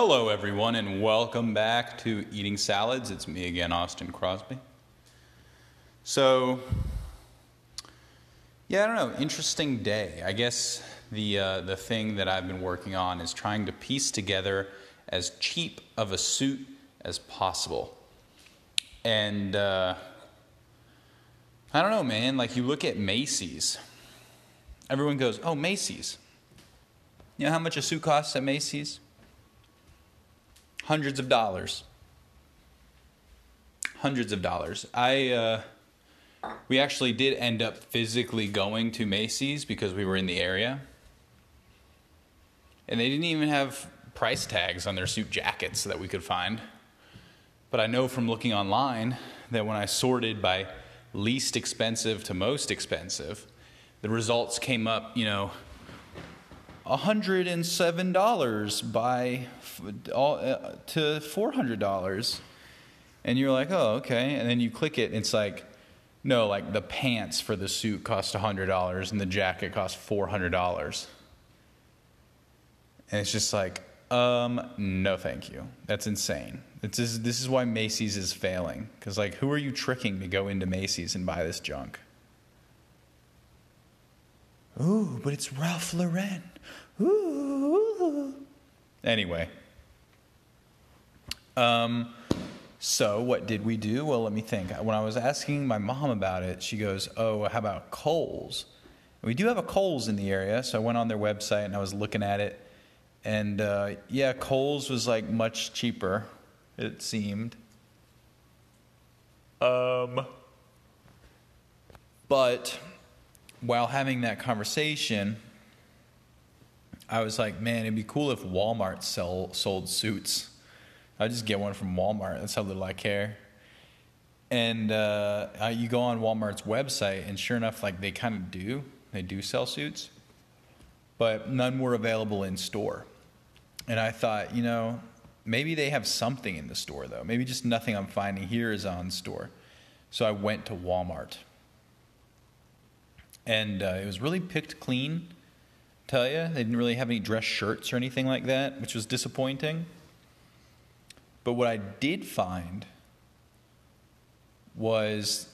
Hello, everyone, and welcome back to Eating Salads. It's me again, Austin Crosby. So, yeah, I don't know. Interesting day. I guess the uh, the thing that I've been working on is trying to piece together as cheap of a suit as possible. And uh, I don't know, man. Like you look at Macy's, everyone goes, "Oh, Macy's." You know how much a suit costs at Macy's? Hundreds of dollars. Hundreds of dollars. I uh, we actually did end up physically going to Macy's because we were in the area. And they didn't even have price tags on their suit jackets that we could find. But I know from looking online that when I sorted by least expensive to most expensive, the results came up, you know, $107 by all, uh, to $400. And you're like, oh, okay. And then you click it, and it's like, no, like the pants for the suit cost $100 and the jacket cost $400. And it's just like, um, no, thank you. That's insane. It's this is why Macy's is failing. Because, like, who are you tricking to go into Macy's and buy this junk? Ooh, but it's Ralph Lauren. Ooh. Anyway. Um, so what did we do? Well, let me think. When I was asking my mom about it, she goes, "Oh, how about Kohl's?" We do have a Kohl's in the area, so I went on their website and I was looking at it, and uh, yeah, Kohl's was like much cheaper. It seemed. Um. But while having that conversation, I was like, man, it'd be cool if Walmart sell, sold suits. I'd just get one from Walmart. That's how little I care. And uh, you go on Walmart's website, and sure enough, like they kind of do. They do sell suits, but none were available in store. And I thought, you know, maybe they have something in the store though. Maybe just nothing I'm finding here is on store. So I went to Walmart, and uh, it was really picked clean. Tell you, they didn't really have any dress shirts or anything like that, which was disappointing. But what I did find was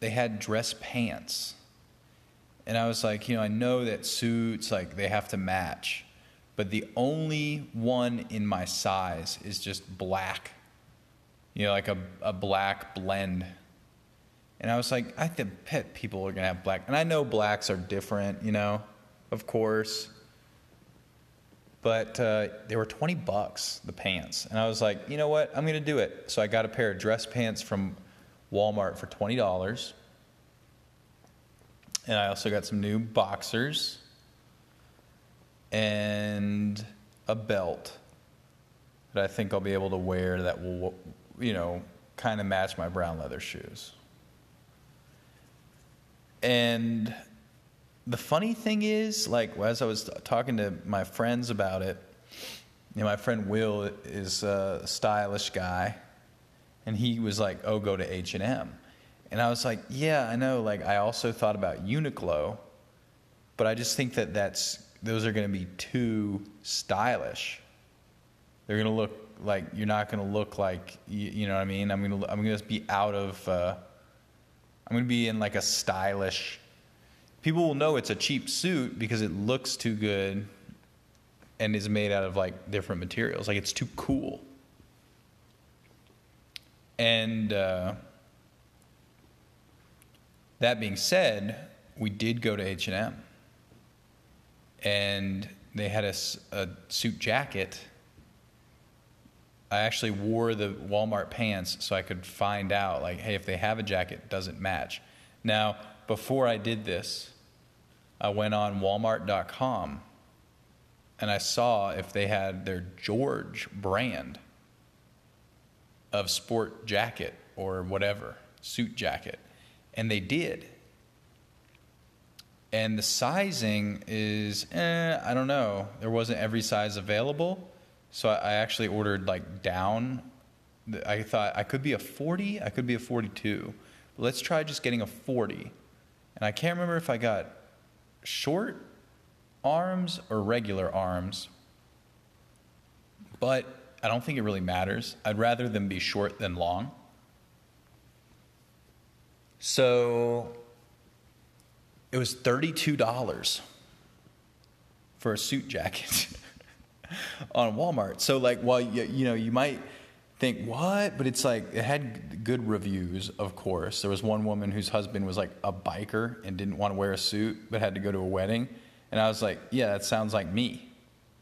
they had dress pants. And I was like, you know, I know that suits, like, they have to match. But the only one in my size is just black. You know, like a, a black blend. And I was like, I think pet people are going to have black. And I know blacks are different, you know, of course. But uh, they were 20 bucks the pants. And i was like you know what? I'm going to do it. So i got a pair of dress pants from walmart for $20 and i also got some new boxers and a belt that i think i'll be able to wear that will you know kind of match my brown leather shoes and the funny thing is, like as I was talking to my friends about it, you know, my friend Will is a stylish guy, and he was like, "Oh, go to H and M," and I was like, "Yeah, I know." Like I also thought about Uniqlo, but I just think that that's those are going to be too stylish. They're going to look like you're not going to look like you, you, know what I mean. I'm going to I'm going to be out of. Uh, I'm going to be in like a stylish people will know it's a cheap suit because it looks too good and is made out of like different materials. Like it's too cool. And uh, that being said, we did go to H and M, and they had a, a suit jacket. I actually wore the Walmart pants so I could find out, like, hey, if they have a jacket, does it match? Now, before I did this, I went on Walmart.com and I saw if they had their George brand of sport jacket or whatever, suit jacket. And they did. And the sizing is, eh, I don't know. There wasn't every size available. So I actually ordered like down. I thought I could be a 40, I could be a 42. But let's try just getting a 40. And I can't remember if I got short arms or regular arms. but I don't think it really matters. I'd rather them be short than long. So it was $32 for a suit jacket on Walmart. So like while you, you know, you might think what, but it's like it had good reviews, of course. There was one woman whose husband was like a biker and didn't want to wear a suit but had to go to a wedding, and I was like, yeah, that sounds like me.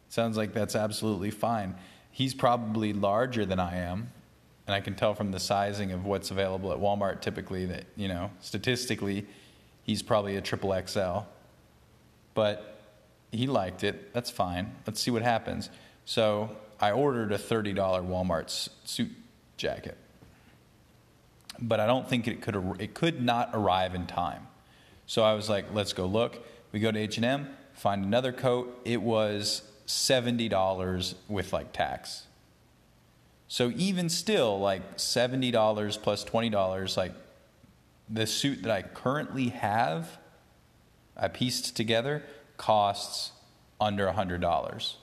Sounds like that's absolutely fine. He's probably larger than I am, and I can tell from the sizing of what's available at Walmart typically that, you know, statistically he's probably a triple XL. But he liked it. That's fine. Let's see what happens. So I ordered a $30 Walmart suit jacket. But I don't think it could it could not arrive in time. So I was like, let's go look. We go to H&M, find another coat. It was $70 with like tax. So even still like $70 plus $20 like the suit that I currently have, I pieced together, costs under $100.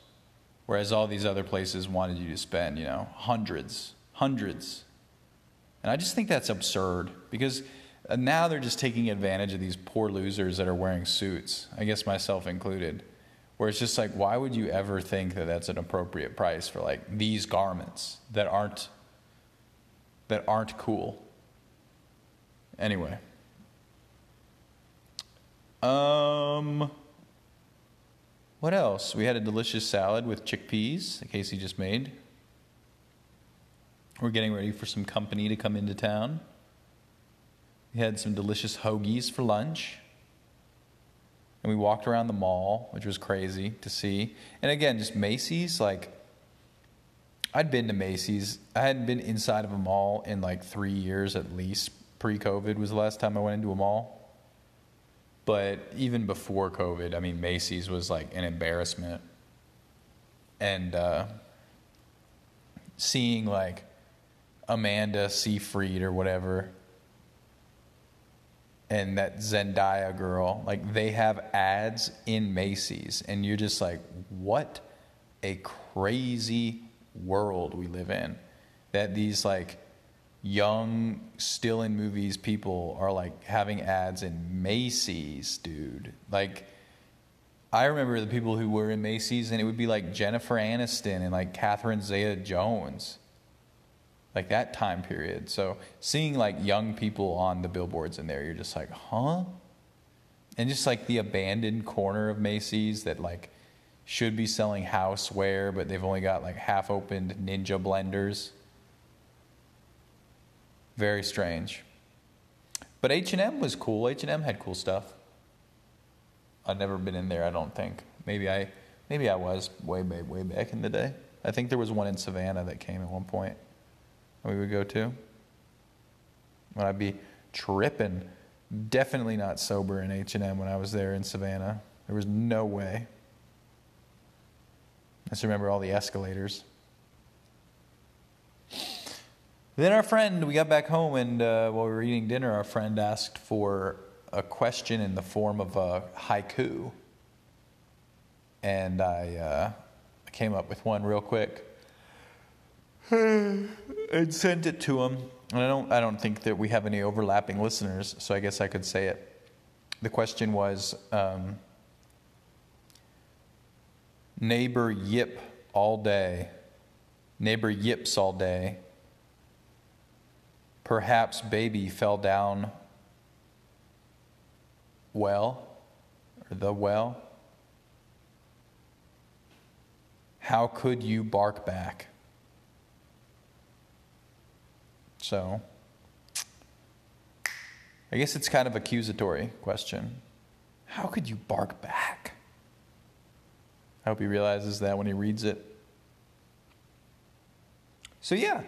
Whereas all these other places wanted you to spend, you know, hundreds, hundreds. And I just think that's absurd because now they're just taking advantage of these poor losers that are wearing suits, I guess myself included. Where it's just like, why would you ever think that that's an appropriate price for like these garments that aren't that aren't cool? Anyway. Um, what else? We had a delicious salad with chickpeas that Casey just made. We're getting ready for some company to come into town. We had some delicious hoagies for lunch. And we walked around the mall, which was crazy to see. And again, just Macy's, like, I'd been to Macy's. I hadn't been inside of a mall in like three years at least pre-COVID was the last time I went into a mall. But even before COVID, I mean, Macy's was like an embarrassment. And uh, seeing like Amanda Seyfried or whatever, and that Zendaya girl, like they have ads in Macy's, and you're just like, what a crazy world we live in. That these like young, still in movies people are like having ads in Macy's, dude. Like, I remember the people who were in Macy's, and it would be like Jennifer Aniston and like Catherine Zeta Jones, like that time period. So seeing like young people on the billboards in there, you're just like, huh? And just like the abandoned corner of Macy's that like should be selling houseware, but they've only got like half opened ninja blenders very strange. But H&M was cool. H&M had cool stuff. I've never been in there, I don't think. Maybe I maybe I was way way way back in the day. I think there was one in Savannah that came at one point. We would go to. When I'd be tripping, definitely not sober in H&M when I was there in Savannah. There was no way. I just remember all the escalators. Then our friend, we got back home, and uh, while we were eating dinner, our friend asked for a question in the form of a haiku. And I, uh, came up with one real quick and sent it to him. And I don't, I don't think that we have any overlapping listeners, so I guess I could say it. The question was um, Neighbor yip all day, neighbor yips all day Perhaps baby fell down well, or the well. How could you bark back? So, I guess it's kind of accusatory question. How could you bark back? I hope he realizes that when he reads it. So, yeah,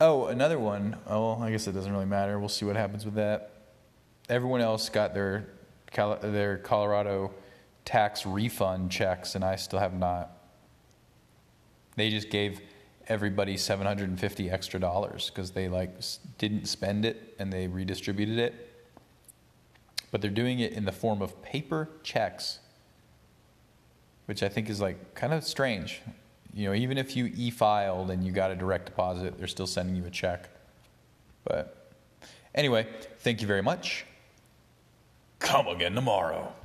Oh, another one. Oh, I guess it doesn't really matter. We'll see what happens with that. Everyone else got their their Colorado tax refund checks, and I still have not. They just gave everybody 750 extra dollars because they like didn't spend it and they redistributed it. But they're doing it in the form of paper checks, which I think is like kind of strange you know, even if you e-filed and you got a direct deposit, they're still sending you a check. But anyway, thank you very much. Come again tomorrow.